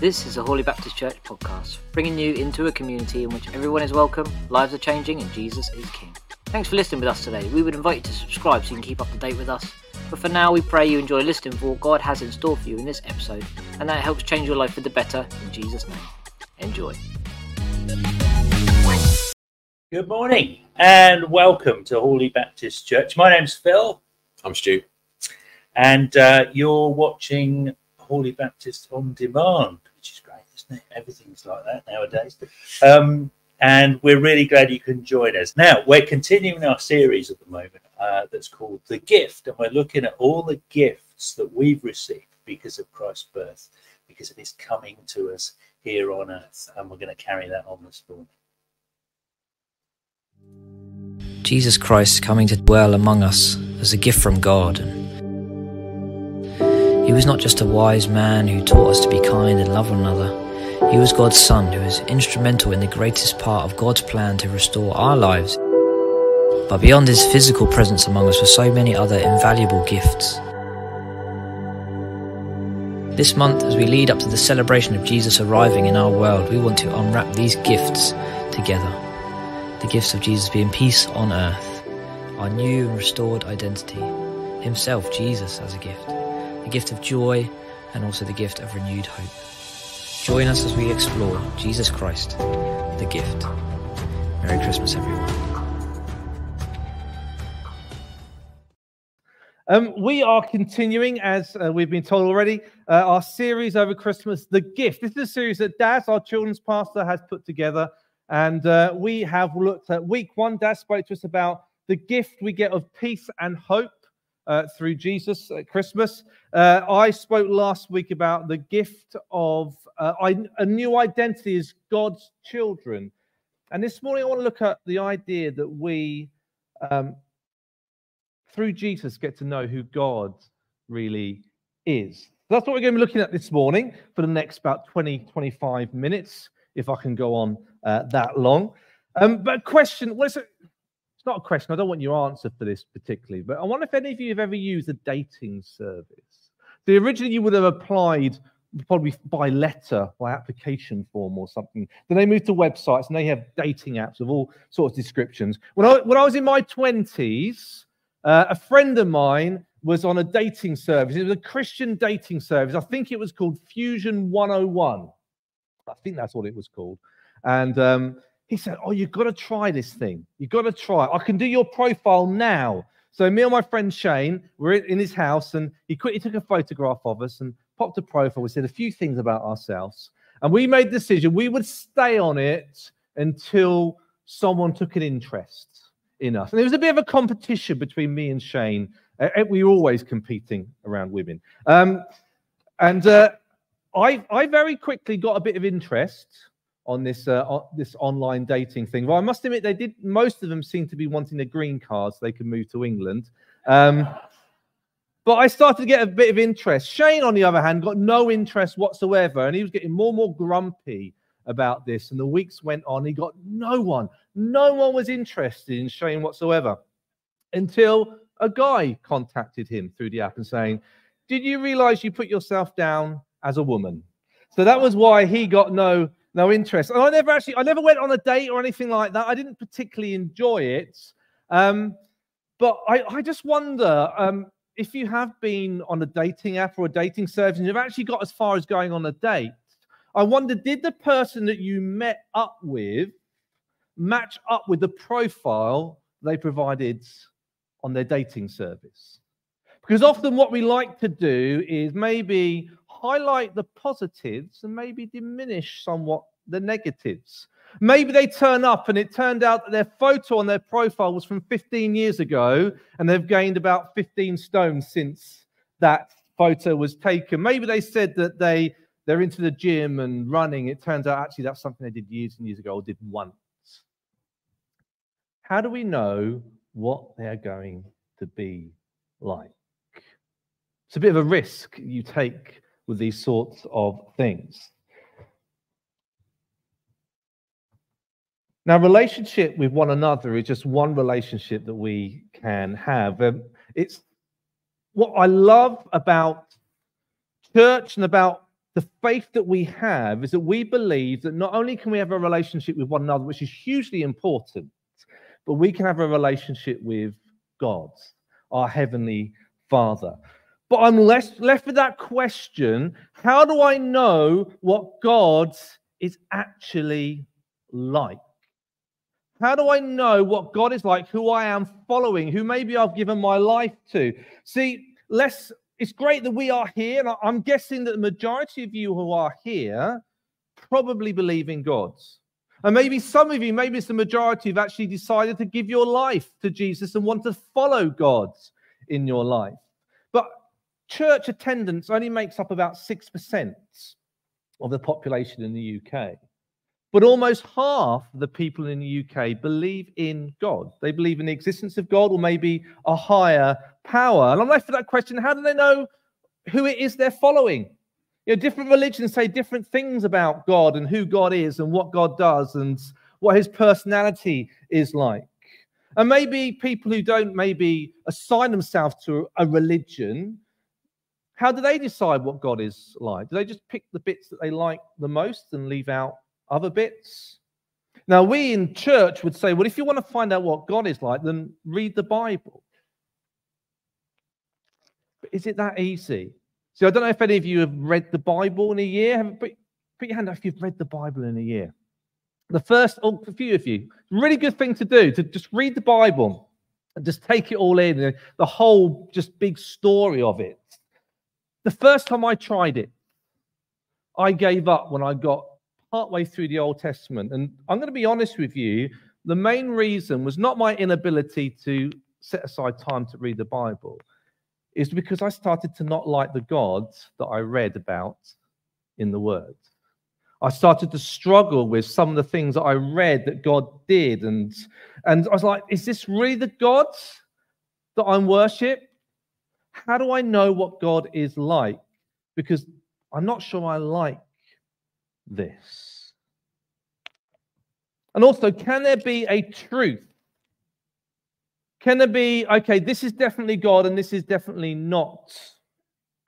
This is a Holy Baptist Church podcast, bringing you into a community in which everyone is welcome, lives are changing, and Jesus is King. Thanks for listening with us today. We would invite you to subscribe so you can keep up to date with us. But for now, we pray you enjoy listening for what God has in store for you in this episode, and that it helps change your life for the better in Jesus' name. Enjoy. Good morning and welcome to Holy Baptist Church. My name's Phil, I'm Stu. And uh, you're watching Holy Baptist on demand, which is great, isn't it? Everything's like that nowadays. Um, and we're really glad you can join us. Now, we're continuing our series at the moment uh, that's called The Gift, and we're looking at all the gifts that we've received because of Christ's birth, because of his coming to us here on earth. And we're going to carry that on this morning. Jesus Christ coming to dwell among us as a gift from God. He was not just a wise man who taught us to be kind and love one another. He was God's Son who was instrumental in the greatest part of God's plan to restore our lives. But beyond his physical presence among us were so many other invaluable gifts. This month, as we lead up to the celebration of Jesus arriving in our world, we want to unwrap these gifts together. The gifts of Jesus being peace on earth, our new and restored identity, Himself, Jesus, as a gift, the gift of joy, and also the gift of renewed hope. Join us as we explore Jesus Christ, the gift. Merry Christmas, everyone. Um, we are continuing, as uh, we've been told already, uh, our series over Christmas, The Gift. This is a series that Daz, our children's pastor, has put together. And uh, we have looked at week one. Daz spoke to us about the gift we get of peace and hope uh, through Jesus at Christmas. Uh, I spoke last week about the gift of uh, I- a new identity as God's children. And this morning, I want to look at the idea that we um, through Jesus, get to know who God really is. That's what we're going to be looking at this morning for the next about 20, 25 minutes, if I can go on uh, that long. Um, but a question, what is it? It's not a question. I don't want your answer for this particularly, but I wonder if any of you have ever used a dating service. So originally you would have applied probably by letter, by application form or something. Then they moved to websites and they have dating apps of all sorts of descriptions. When I, when I was in my 20s, uh, a friend of mine was on a dating service. It was a Christian dating service. I think it was called Fusion 101. I think that's what it was called. And um, he said, Oh, you've got to try this thing. You've got to try. It. I can do your profile now. So me and my friend Shane were in his house, and he quickly took a photograph of us and popped a profile. We said a few things about ourselves, and we made the decision we would stay on it until someone took an interest in us. And there was a bit of a competition between me and Shane. Uh, we were always competing around women, um, and uh, I I very quickly got a bit of interest on this uh, on this online dating thing. Well, I must admit they did. Most of them seem to be wanting a green card so they can move to England. Um, but I started to get a bit of interest. Shane, on the other hand, got no interest whatsoever, and he was getting more and more grumpy about this. And the weeks went on. He got no one. No one was interested in Shane whatsoever until a guy contacted him through the app and saying, "Did you realize you put yourself down as a woman?" So that was why he got no no interest. And I never actually, I never went on a date or anything like that. I didn't particularly enjoy it. Um, but I, I just wonder um, if you have been on a dating app or a dating service and you've actually got as far as going on a date. I wonder, did the person that you met up with match up with the profile they provided on their dating service? Because often what we like to do is maybe highlight the positives and maybe diminish somewhat the negatives. Maybe they turn up and it turned out that their photo on their profile was from 15 years ago and they've gained about 15 stones since that photo was taken. Maybe they said that they they're into the gym and running. It turns out actually that's something they did years and years ago or did once. How do we know what they're going to be like? It's a bit of a risk you take with these sorts of things. Now, relationship with one another is just one relationship that we can have. Um, it's what I love about church and about the faith that we have is that we believe that not only can we have a relationship with one another, which is hugely important, but we can have a relationship with God, our Heavenly Father. But I'm left, left with that question how do I know what God is actually like? How do I know what God is like, who I am following, who maybe I've given my life to? See, it's great that we are here. And I'm guessing that the majority of you who are here probably believe in God. And maybe some of you, maybe it's the majority, have actually decided to give your life to Jesus and want to follow God in your life. Church attendance only makes up about 6% of the population in the UK. But almost half the people in the UK believe in God. They believe in the existence of God or maybe a higher power. And I'm left with that question how do they know who it is they're following? You know, different religions say different things about God and who God is and what God does and what his personality is like. And maybe people who don't maybe assign themselves to a religion, how do they decide what God is like? Do they just pick the bits that they like the most and leave out other bits. Now, we in church would say, well, if you want to find out what God is like, then read the Bible. But is it that easy? So I don't know if any of you have read the Bible in a year. Put, put your hand up if you've read the Bible in a year. The first, oh, a few of you, really good thing to do to just read the Bible and just take it all in, the whole just big story of it. The first time I tried it, I gave up when I got partway through the Old Testament. And I'm going to be honest with you, the main reason was not my inability to set aside time to read the Bible, is because I started to not like the God that I read about in the Word. I started to struggle with some of the things that I read that God did. And, and I was like, is this really the God that I'm worship? How do I know what God is like? Because I'm not sure I like this? And also, can there be a truth? Can there be, okay, this is definitely God and this is definitely not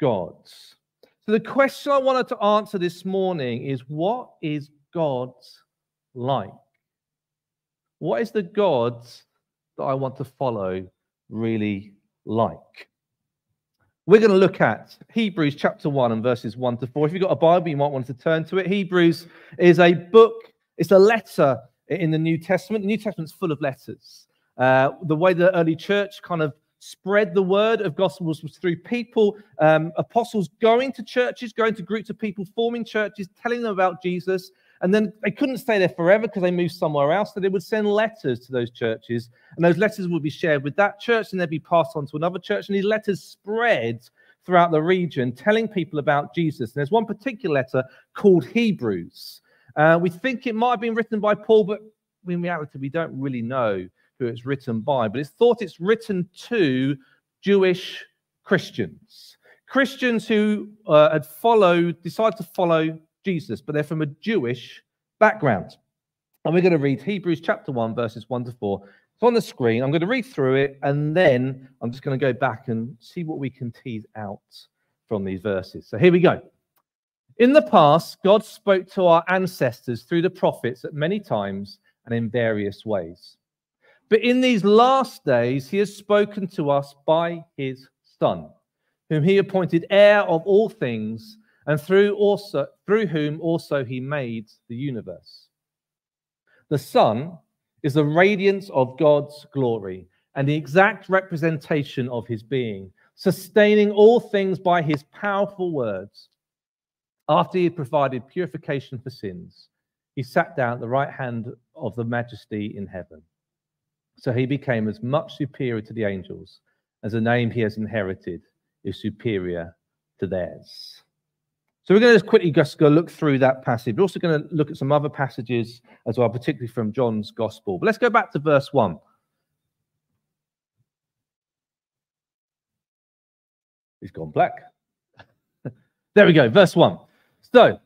God? So, the question I wanted to answer this morning is what is God like? What is the God that I want to follow really like? We're going to look at Hebrews chapter 1 and verses 1 to 4. If you've got a Bible, you might want to turn to it. Hebrews is a book, it's a letter in the New Testament. The New Testament's full of letters. Uh, the way the early church kind of spread the word of gospels was through people, um, apostles going to churches, going to groups of people, forming churches, telling them about Jesus, and then they couldn't stay there forever because they moved somewhere else. So they would send letters to those churches, and those letters would be shared with that church, and they'd be passed on to another church. And these letters spread throughout the region, telling people about Jesus. And there's one particular letter called Hebrews. Uh, we think it might have been written by Paul, but in reality, we don't really know who it's written by. But it's thought it's written to Jewish Christians. Christians who uh, had followed, decided to follow Jesus, but they're from a Jewish background. And we're going to read Hebrews chapter 1, verses 1 to 4. It's on the screen. I'm going to read through it, and then I'm just going to go back and see what we can tease out from these verses. So here we go. In the past, God spoke to our ancestors through the prophets at many times and in various ways. But in these last days, he has spoken to us by his Son, whom he appointed heir of all things and through also through whom also he made the universe. The Son is the radiance of God's glory and the exact representation of his being, sustaining all things by his powerful words. After he had provided purification for sins, he sat down at the right hand of the majesty in heaven. So he became as much superior to the angels as the name he has inherited is superior to theirs. So we're going to just quickly just go look through that passage. We're also going to look at some other passages as well, particularly from John's Gospel. But let's go back to verse 1. He's gone black. there we go, verse 1. So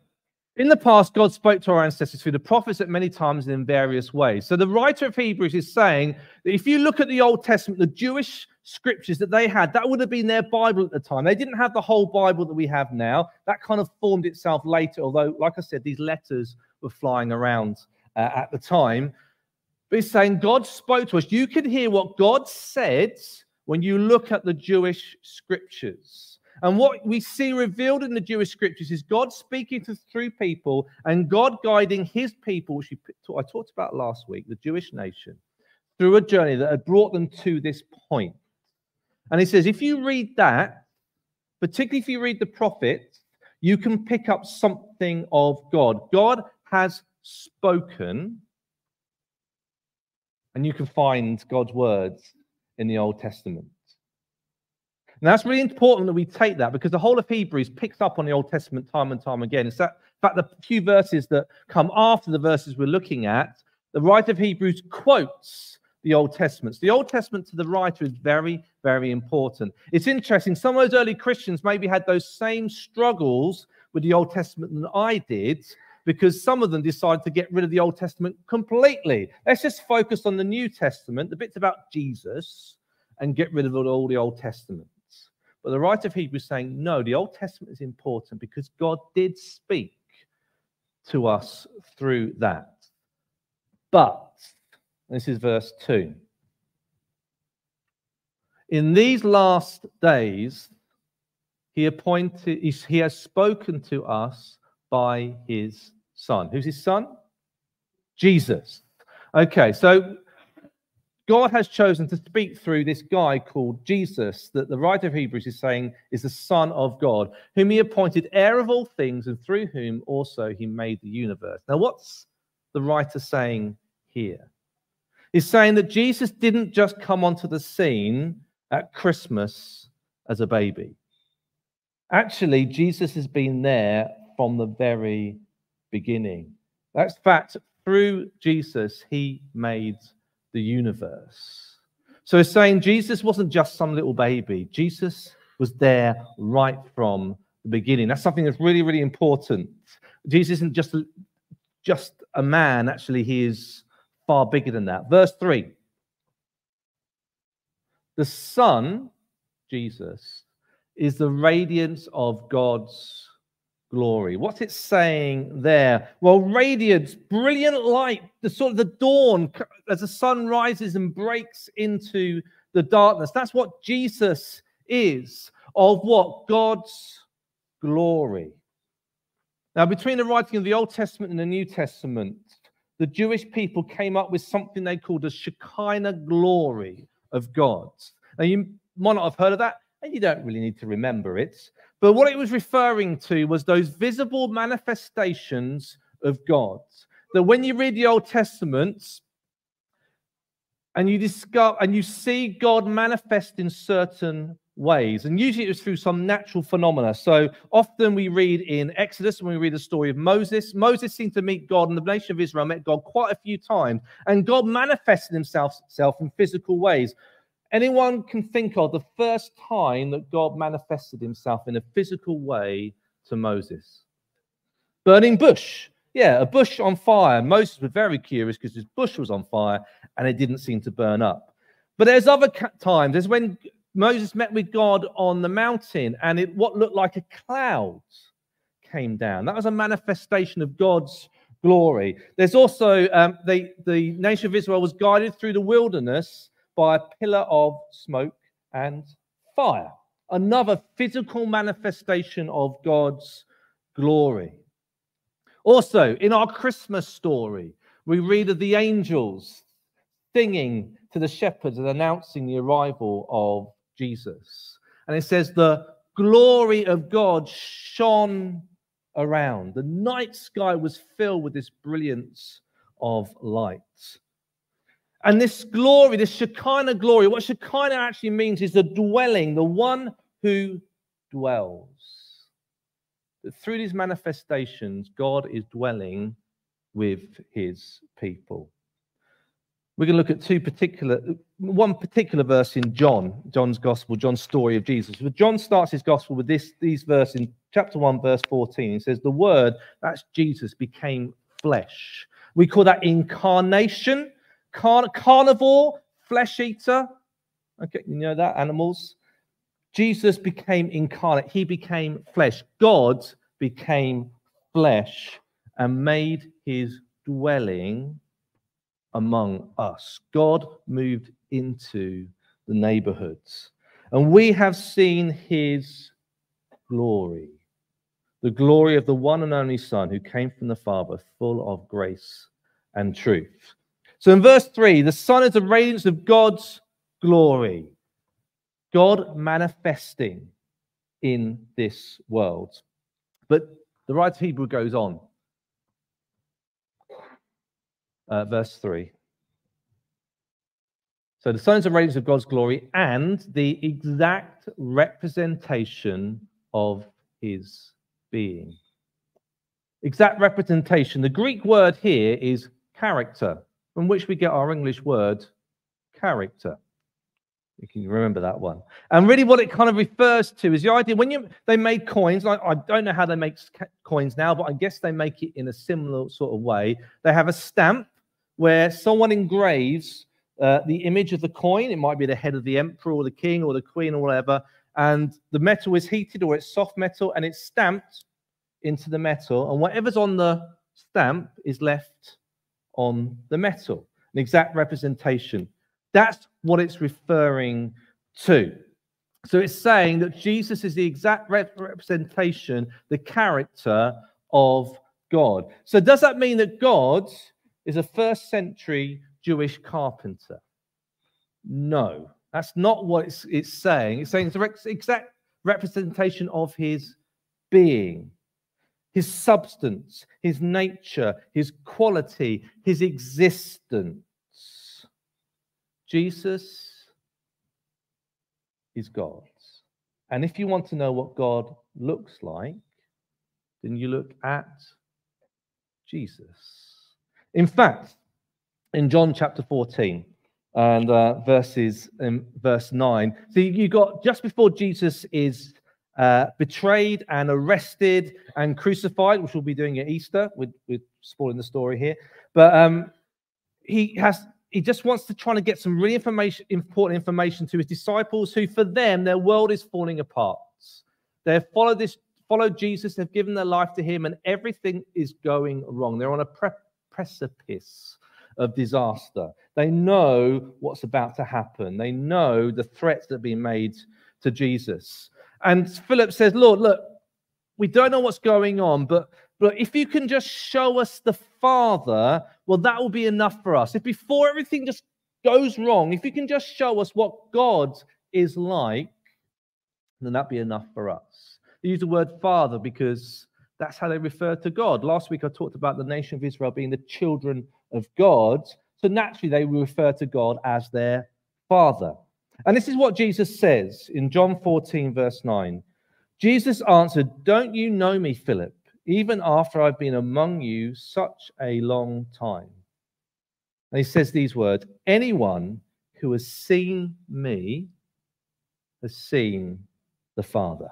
In the past, God spoke to our ancestors through the prophets at many times and in various ways. So the writer of Hebrews is saying that if you look at the Old Testament, the Jewish scriptures that they had, that would have been their Bible at the time. They didn't have the whole Bible that we have now. That kind of formed itself later, although, like I said, these letters were flying around uh, at the time. But he's saying God spoke to us. You can hear what God said when you look at the Jewish scriptures. And what we see revealed in the Jewish scriptures is God speaking to through people and God guiding his people, which I talked about last week, the Jewish nation, through a journey that had brought them to this point. And he says, if you read that, particularly if you read the prophets, you can pick up something of God. God has spoken, and you can find God's words in the Old Testament. And that's really important that we take that because the whole of Hebrews picks up on the Old Testament time and time again. It's that, in fact, the few verses that come after the verses we're looking at, the writer of Hebrews quotes the Old Testament. So the Old Testament to the writer is very, very important. It's interesting. Some of those early Christians maybe had those same struggles with the Old Testament than I did because some of them decided to get rid of the Old Testament completely. Let's just focus on the New Testament, the bits about Jesus, and get rid of all the Old Testament. But the writer of Hebrews saying, no, the Old Testament is important because God did speak to us through that. But, this is verse 2. In these last days, he appointed, he has spoken to us by his son. Who's his son? Jesus. Okay, so God has chosen to speak through this guy called Jesus, that the writer of Hebrews is saying is the Son of God, whom he appointed heir of all things, and through whom also he made the universe. Now, what's the writer saying here? He's saying that Jesus didn't just come onto the scene at Christmas as a baby. Actually, Jesus has been there from the very beginning. That's fact, through Jesus, he made the universe. So it's saying Jesus wasn't just some little baby, Jesus was there right from the beginning. That's something that's really, really important. Jesus isn't just, just a man, actually, he is far bigger than that. Verse 3 The Son, Jesus, is the radiance of God's glory. What's it saying there? Well, radiance, brilliant light, the sort of the dawn as the sun rises and breaks into the darkness. That's what Jesus is of what? God's glory. Now, between the writing of the Old Testament and the New Testament, the Jewish people came up with something they called the Shekinah glory of God. Now, you might not have heard of that, and you don't really need to remember it. But what it was referring to was those visible manifestations of God. That when you read the Old Testament and you discover and you see God manifest in certain ways, and usually it was through some natural phenomena. So often we read in Exodus when we read the story of Moses, Moses seemed to meet God, and the nation of Israel met God quite a few times, and God manifested himself, himself in physical ways. Anyone can think of the first time that God manifested himself in a physical way to Moses? Burning bush. Yeah, a bush on fire. Moses was very curious because his bush was on fire and it didn't seem to burn up. But there's other times. There's when Moses met with God on the mountain and it what looked like a cloud came down. That was a manifestation of God's glory. There's also um, the, the nation of Israel was guided through the wilderness by a pillar of smoke and fire. Another physical manifestation of God's glory. Also, in our Christmas story, we read of the angels singing to the shepherds and announcing the arrival of Jesus. And it says, The glory of God shone around. The night sky was filled with this brilliance of light. And this glory, this Shekinah glory, what Shekinah actually means is the dwelling, the one who dwells. That through these manifestations, God is dwelling with his people. we're going to look at two particular, one particular verse in John, John's gospel, John's story of Jesus. But John starts his gospel with this, these verses in chapter 1, verse 14. He says, The word, that's Jesus, became flesh. We call that incarnation, Car- carnivore, flesh eater. Okay, you know that, animals. Jesus became incarnate, he became flesh. God became flesh and made his dwelling among us. God moved into the neighborhoods. And we have seen his glory, the glory of the one and only Son who came from the Father, full of grace and truth. So in verse 3, the Son is the radiance of God's glory, God manifesting in this world. But the writer of Hebrew goes on uh, verse 3. So the sons and radiance of God's glory and the exact representation of his being. Exact representation. The Greek word here is character, from which we get our English word character. You can remember that one. And really, what it kind of refers to is the idea when you they made coins. I, I don't know how they make coins now, but I guess they make it in a similar sort of way. They have a stamp where someone engraves uh, the image of the coin. It might be the head of the emperor or the king or the queen or whatever. And the metal is heated or it's soft metal and it's stamped into the metal. And whatever's on the stamp is left on the metal, an exact representation. That's what it's referring to. So it's saying that Jesus is the exact representation, the character of God. So does that mean that God is a first century Jewish carpenter. No, that's not what it's, it's saying. It's saying it's the exact representation of his being, his substance, his nature, his quality, his existence. Jesus is God. And if you want to know what God looks like, then you look at Jesus. In fact, in John chapter 14 and uh, verses in verse 9, so you got just before Jesus is uh, betrayed and arrested and crucified, which we'll be doing at Easter. We're, we're spoiling the story here, but um, he has he just wants to try to get some really information, important information to his disciples, who for them their world is falling apart. They have followed this, followed Jesus, they've given their life to him, and everything is going wrong. They're on a pre- precipice of disaster. They know what's about to happen. They know the threats that are being made to Jesus. And Philip says, Lord, look, we don't know what's going on, but, but if you can just show us the Father, well, that will be enough for us. If before everything just goes wrong, if you can just show us what God is like, then that'd be enough for us. They use the word Father because that's how they refer to God. Last week I talked about the nation of Israel being the children of God. So naturally they refer to God as their father. And this is what Jesus says in John 14, verse 9. Jesus answered, Don't you know me, Philip, even after I've been among you such a long time? And he says these words Anyone who has seen me has seen the Father.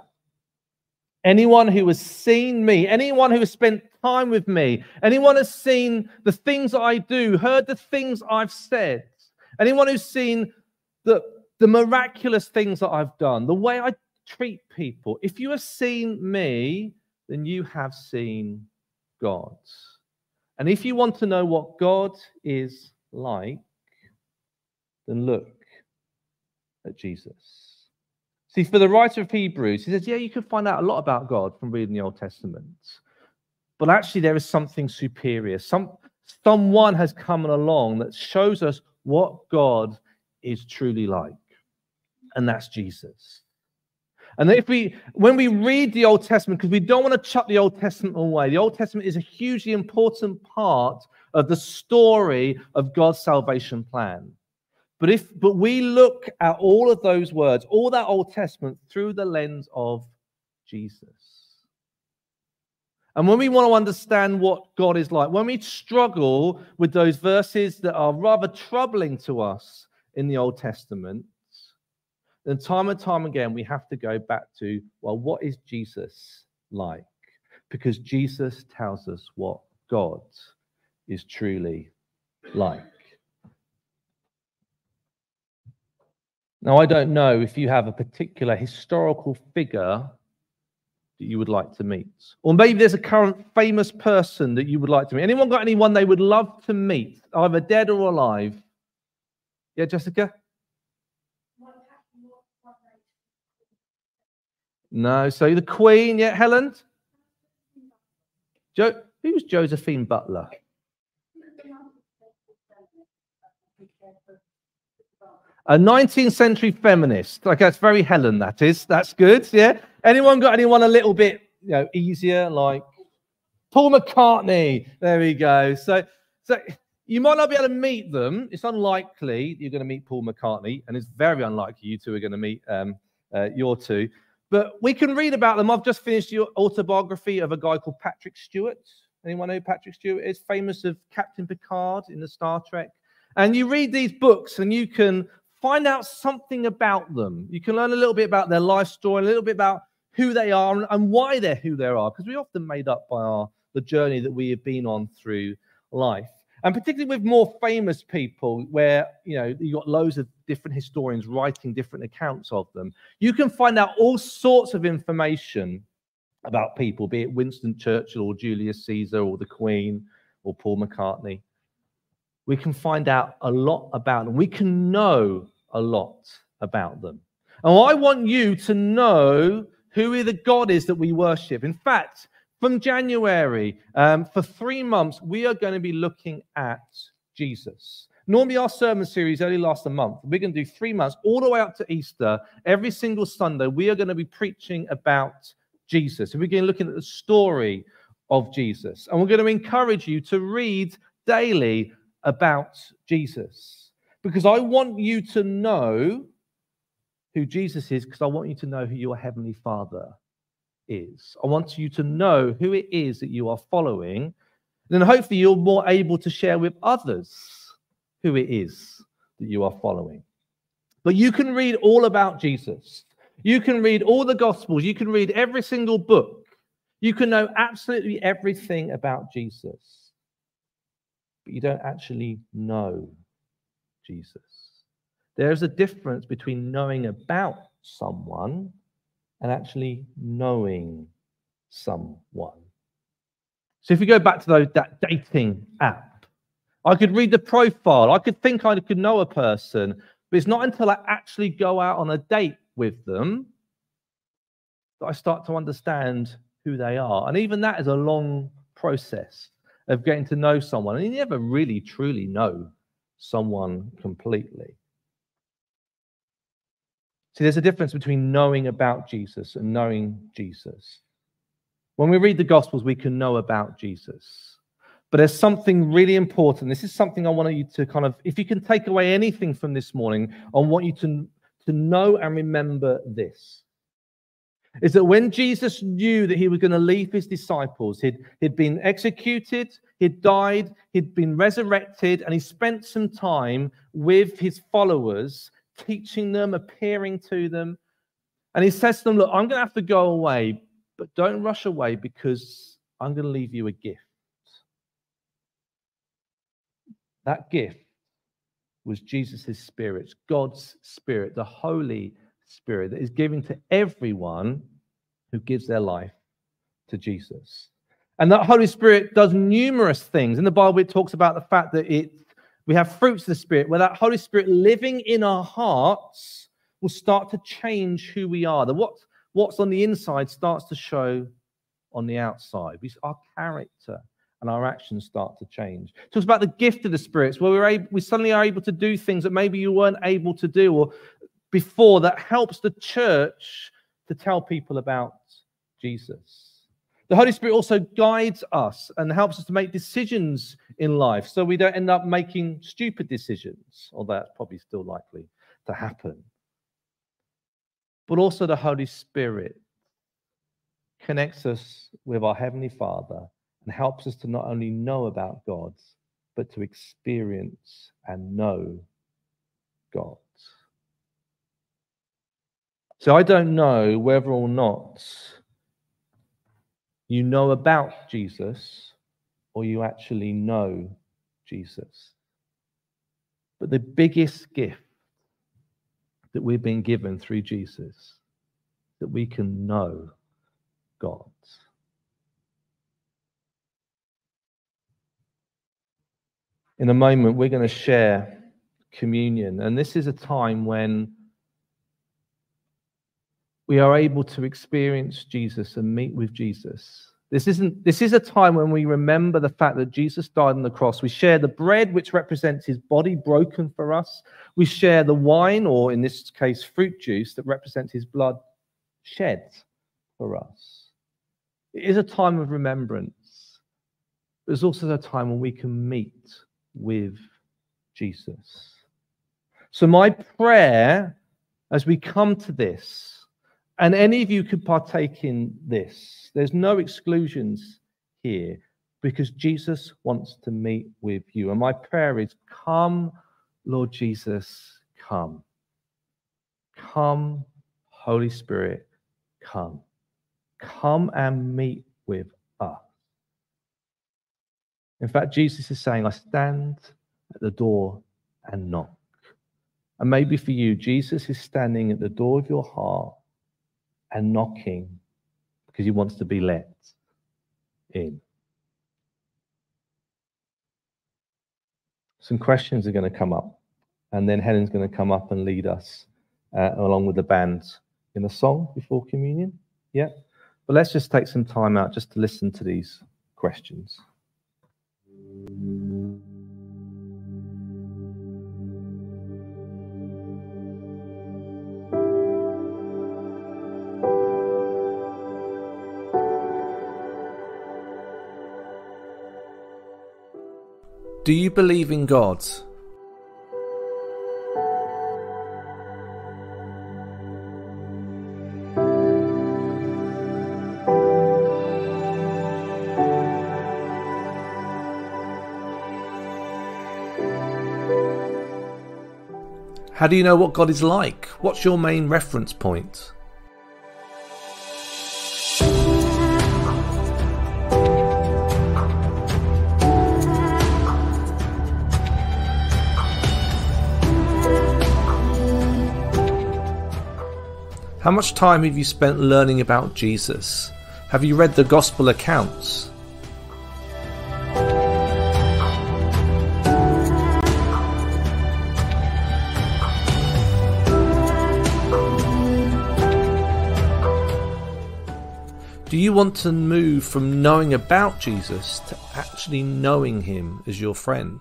Anyone who has seen me, anyone who has spent time with me, anyone has seen the things I do, heard the things I've said, anyone who's seen the, the miraculous things that I've done, the way I treat people, if you have seen me, then you have seen God. And if you want to know what God is like, then look at Jesus. See, for the writer of Hebrews, he says, yeah, you can find out a lot about God from reading the Old Testament. But actually, there is something superior. Some, someone has come along that shows us what God is truly like. And that's Jesus. And if we, when we read the Old Testament, because we don't want to chuck the Old Testament away, the Old Testament is a hugely important part of the story of God's salvation plan. But if but we look at all of those words, all that Old Testament through the lens of Jesus. And when we want to understand what God is like, when we struggle with those verses that are rather troubling to us in the Old Testament, then time and time again we have to go back to, well, what is Jesus like? Because Jesus tells us what God is truly like. Now, I don't know if you have a particular historical figure that you would like to meet, or maybe there's a current famous person that you would like to meet. Anyone got anyone they would love to meet, either dead or alive? Yeah, Jessica? No, so the Queen, yeah, Helen? Jo- who's Josephine Butler? A 19th century feminist. Like that's very Helen, that is. That's good. Yeah. Anyone got anyone a little bit you know easier, like Paul McCartney? There we go. So so you might not be able to meet them. It's unlikely you're going to meet Paul McCartney, and it's very unlikely you two are going to meet um, uh, your two. But we can read about them. I've just finished your autobiography of a guy called Patrick Stewart. Anyone know who Patrick Stewart is? Famous of Captain Picard in the Star Trek. And you read these books and you can find out something about them. You can learn a little bit about their life story, a little bit about who they are and, why they're who they are, because we're often made up by our the journey that we have been on through life. And particularly with more famous people, where you know you've got loads of different historians writing different accounts of them, you can find out all sorts of information about people, be it Winston Churchill or Julius Caesar or the Queen or Paul McCartney we can find out a lot about them. We can know a lot about them. And I want you to know who the God is that we worship. In fact, from January, um, for three months, we are going to be looking at Jesus. Normally, our sermon series only lasts a month. We're going to do three months, all the way up to Easter. Every single Sunday, we are going to be preaching about Jesus. And we're going to be looking at the story of Jesus. And we're going to encourage you to read daily about Jesus because I want you to know who Jesus is because I want you to know who your heavenly Father is. I want you to know who it is that you are following. Then hopefully you're more able to share with others who it is that you are following. But you can read all about Jesus. You can read all the Gospels. You can read every single book. You can know absolutely everything about Jesus but you don't actually know Jesus. There's a difference between knowing about someone and actually knowing someone. So if we go back to those, that dating app, I could read the profile. I could think I could know a person, but it's not until I actually go out on a date with them that I start to understand who they are. And even that is a long process of getting to know someone. And you never really truly know someone completely. See, there's a difference between knowing about Jesus and knowing Jesus. When we read the Gospels, we can know about Jesus. But there's something really important. This is something I want you to kind of, if you can take away anything from this morning, I want you to, to know and remember this is that when Jesus knew that he was going to leave his disciples, he'd, he'd been executed, he'd died, he'd been resurrected, and he spent some time with his followers, teaching them, appearing to them. And he says to them, Look, I'm going to have to go away, but don't rush away because I'm going to leave you a gift. That gift was Jesus' Spirit, God's Spirit, the Holy Spirit that is given to everyone who gives their life to Jesus. And that Holy Spirit does numerous things. In the Bible, it talks about the fact that it we have fruits of the Spirit, where that Holy Spirit living in our hearts will start to change who we are. The what, what's on the inside starts to show on the outside. We, our character and our actions start to change. It talks about the gift of the spirits, where we're able, we suddenly are able to do things that maybe you weren't able to do, or before that helps the church to tell people about Jesus. The Holy Spirit also guides us and helps us to make decisions in life so we don't end up making stupid decisions, although that's probably still likely to happen. But also, the Holy Spirit connects us with our Heavenly Father and helps us to not only know about God, but to experience and know God. So I don't know whether or not you know about Jesus or you actually know Jesus. But the biggest gift that we've been given through Jesus that we can know God. In a moment, we're going to share communion, and this is a time when we are able to experience Jesus and meet with Jesus. This isn't this is a time when we remember the fact that Jesus died on the cross. We share the bread which represents his body broken for us. We share the wine or in this case fruit juice that represents his blood shed for us. It is a time of remembrance. But it's also a time when we can meet with Jesus. So my prayer as we come to this and any of you could partake in this. There's no exclusions here because Jesus wants to meet with you. And my prayer is come, Lord Jesus, come. Come, Holy Spirit, come. Come and meet with us. In fact, Jesus is saying, I stand at the door and knock. And maybe for you, Jesus is standing at the door of your heart and knocking because he wants to be let in. Some questions are going to come up, and then Helen's going to come up and lead us uh, along with the band in a song before communion. Yeah. But let's just take some time out just to listen to these questions. Do you believe in God? How do you know what God is like? What's your main reference point? How much time have you spent learning about Jesus? Have you read the Gospel accounts? Do you want to move from knowing about Jesus to actually knowing him as your friend?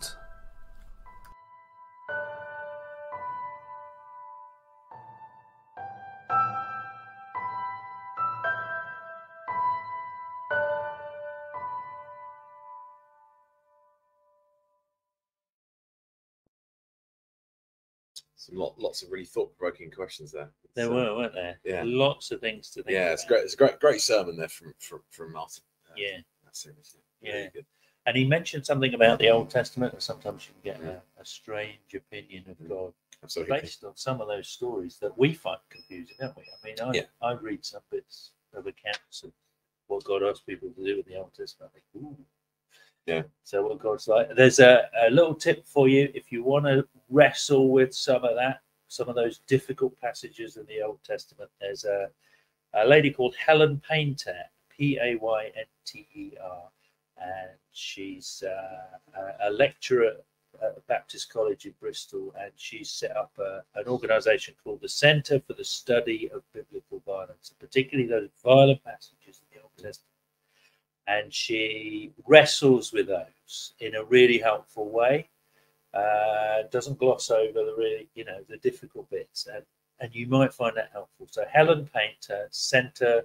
Some lot, lots of really thought-provoking questions there. There So, were, weren't there? yeah. Lots of things to think Yeah, it's about. great. It's a great, great sermon there from from, from Martin. Uh, Yeah. That's seriously. Yeah. Really good. And he mentioned something about the Old Testament, and sometimes you can get a, a strange opinion of God Absolutely. based on some of those stories that we find confusing, don't we? I mean, I, Yeah. I read some bits of accounts of what God asked people to do in the Old Testament. I think, ooh. Yeah. So what God's like. There's a, a little tip for you if you want to wrestle with some of that, some of those difficult passages in the Old Testament. There's a, a lady called Helen Paynter, P A Y N T E R, and she's uh, a, a lecturer at Baptist College in Bristol, and she's set up a, an organisation called the Centre for the Study of Biblical Violence, particularly those violent passages in the Old Testament. And she wrestles with those in a really helpful way. Uh, doesn't gloss over the really, you know, the difficult bits, and and you might find that helpful. So Helen Paynter, Centre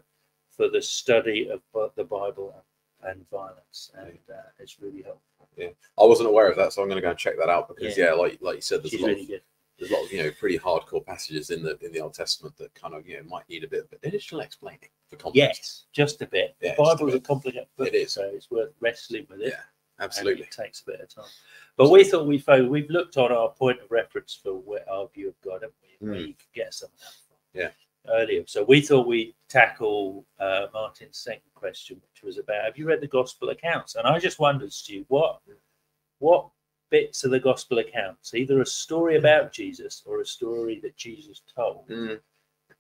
for the Study of the Bible and Violence, and uh, it's really helpful. Yeah, I wasn't aware of that, so I'm going to go and check that out because Yeah. yeah, like like you said, there's She's a lot really of. There's a lot of you know pretty hardcore passages in the in the Old Testament that kind of you know might need a bit of additional explaining for context. Yes, just a bit. Yeah, the Bible is a complicated book, It is. so it's worth wrestling with it. Yeah, absolutely. It takes a bit of time. But we thought we fo- we've looked on our point of reference for where our view of God, haven't we? Where Mm. you could get some of that from. Yeah. Earlier. So we thought we'd tackle uh, Martin's second question, which was about have you read the gospel accounts? And I just wondered, Stu, what what bits of the gospel accounts, either a story about Jesus or a story that Jesus told, Mm.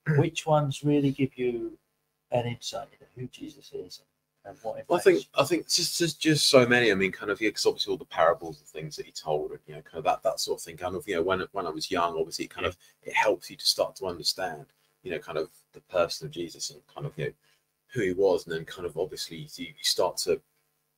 which ones really give you an insight into who Jesus is and what Well, I think I think just just just so many. I mean, kind of yeah, because obviously all the parables and things that he told, and you know, kind of that that sort of thing. Kind of you know, when when I was young, obviously, it kind of it helps you to start to understand, you know, kind of the person of Jesus and kind of you know who he was, and then kind of obviously you, you start to,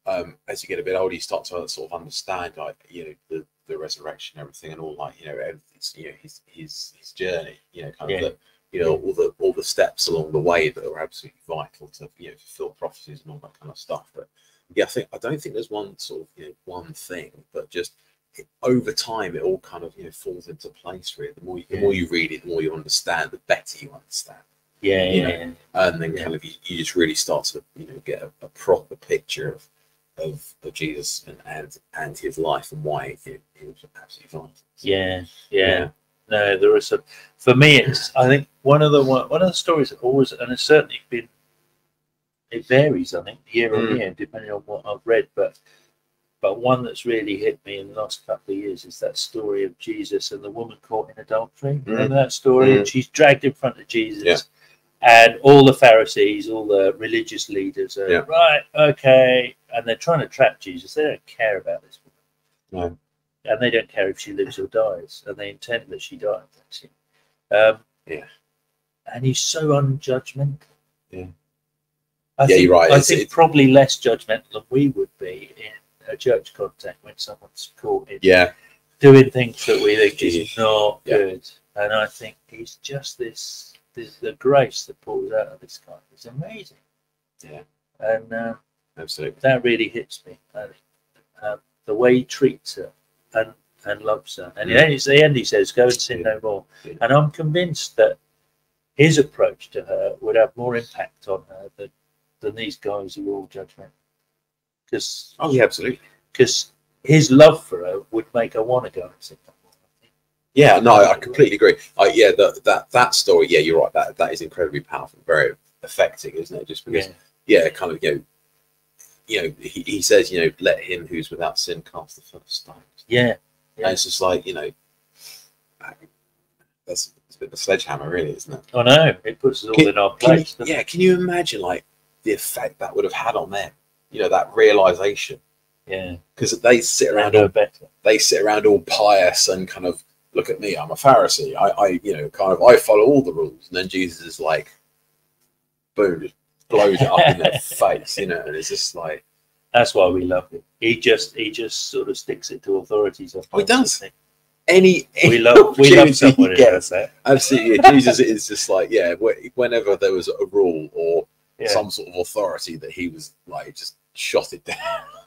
um, as you get a bit older, you start to sort of understand like you know the the resurrection, everything, and all like you know everything's you know his his his journey, you know, kind Yeah. of the you know all the all the steps along the way that are absolutely vital to you know fulfill prophecies and all that kind of stuff. But yeah, I think I don't think there's one sort of you know one thing, but just it, over time it all kind of you know falls into place. Really, the more you, the more you read it, the more you understand, the better you understand, Yeah, you yeah, know, yeah. and then Yeah. kind of you, you just really start to you know get a, a proper picture of of, of Jesus and, and and his life and why he, he was absolutely vital. Yeah, yeah. No, there are some. For me, it's. I think one of the one, one of the stories that always, and it's certainly been. It varies, I think, year on Mm. year, depending on what I've read. But, but one that's really hit me in the last couple of years is that story of Jesus and the woman caught in adultery. Remember that story? Mm. And she's dragged in front of Jesus. Yeah. And all the Pharisees, all the religious leaders are Yeah. right, okay, and they're trying to trap Jesus. They don't care about this woman and they don't care if she lives or dies, and they intend that she dies. Um, Yeah. and he's so unjudgmental. Yeah. I Yeah, think, you're right. I It's- think it- probably less judgmental than we would be in a church context when someone's caught in Yeah, doing things that we think is not Yeah. good. And I think he's just this, this the grace that pours out of this guy is amazing. Yeah. And uh, absolutely. that really hits me. I um, the way he treats her and and loves her. And Mm. at the end, he says, "Go and sin Yeah. no more." Yeah. And I'm convinced that his approach to her would have more impact on her than than these guys who are all judgmental. Because Oh yeah, absolutely. Because his love for her would make her want to go and sin no more. Yeah, no, I I completely agree. Uh, yeah, that that that story. Yeah, you're right. That that is incredibly powerful, very affecting, isn't it? Just because, Yeah, yeah, kind of, you know, you know, he, he says, you know, let him who's without sin cast the first stone. yeah, And it's just like, you know, that's a bit of a sledgehammer, really, isn't it? I know. It puts us all Can- in our Can you- place. yeah, can you imagine like the effect that would have had on them? You know, that realization yeah. because they sit around all better. they sit around all pious and kind of look at me, I'm a Pharisee. I, I you know, kind of I follow all the rules. And then Jesus is like, boom, blows it up in their face, you know, and it's just like That's why we love him. He just he just sort of sticks it to authorities. Oh, he does. doesn't any. We any love we love someone he who does that. Absolutely, yeah, Jesus is just like, yeah, whenever there was a rule or Yeah. some sort of authority that he was like, just shot it down.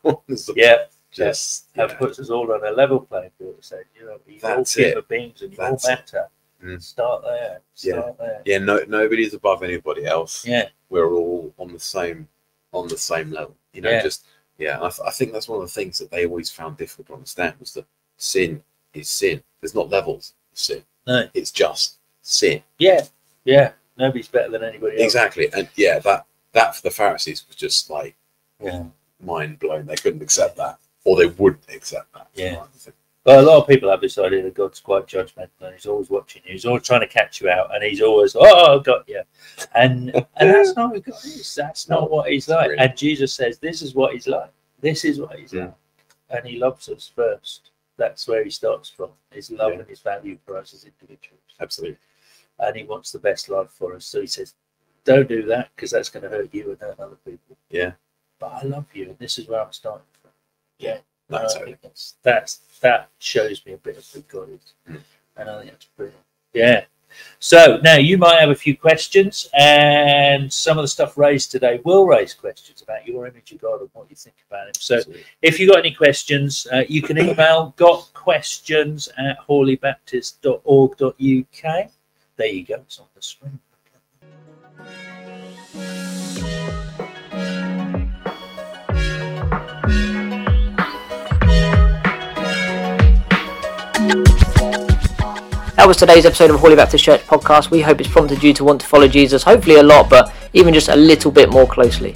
Yeah, just yeah. puts us all on a level playing field. So you know, all human beings and you all matter. Mm. Start there. Yeah. There. yeah, no, nobody's above anybody else. Yeah. we're all on the same on the same level. You know, Yeah. just yeah. I, th- I think that's one of the things that they always found difficult to understand was that sin is sin. There's not levels of sin. No. It's just sin. Yeah. Yeah. Nobody's better than anybody else. Exactly. And yeah, that that for the Pharisees was just like Yeah. mind blown. They couldn't accept that, or they wouldn't accept that. Yeah. But a lot of people have this idea that God's quite judgmental and he's always watching you. He's always trying to catch you out and he's always, oh, I've got you. And and that's not who God is. That's not what he's like. Really. And Jesus says, this is what he's like. This is what he's Yeah. like. And he loves us first. That's where he starts from. His love Yeah. and his value for us as individuals. Absolutely. And he wants the best life for us. So he says, don't do that because that's going to hurt you and hurt other people. Yeah. But I love you and this is where I'm starting from. Yeah. I that's, that shows me a bit of who God is, Mm. and I think that's brilliant. Yeah, So now you might have a few questions, and some of the stuff raised today will raise questions about your image of God and what you think about Him. So if you've got any questions, uh, you can email gotquestions at hawleybaptist.org.uk. There you go, it's on the screen. That was today's episode of Hawley Baptist Church podcast. We hope it's prompted you to want to follow Jesus, hopefully a lot, but even just a little bit more closely.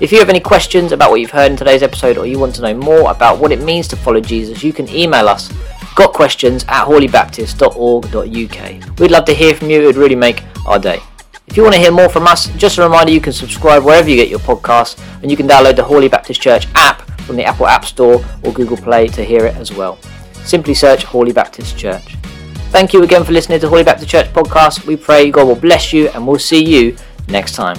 If you have any questions about what you've heard in today's episode or you want to know more about what it means to follow Jesus, you can email us gotquestions at hawleybaptist.org.uk. We'd love to hear from you, it would really make our day. If you want to hear more from us, just a reminder you can subscribe wherever you get your podcasts and you can download the Hawley Baptist Church app from the Apple App Store or Google Play to hear it as well. Simply search Hawley Baptist Church. Thank you again for listening to Hawley Baptist Church podcast. We pray God will bless you and we'll see you next time.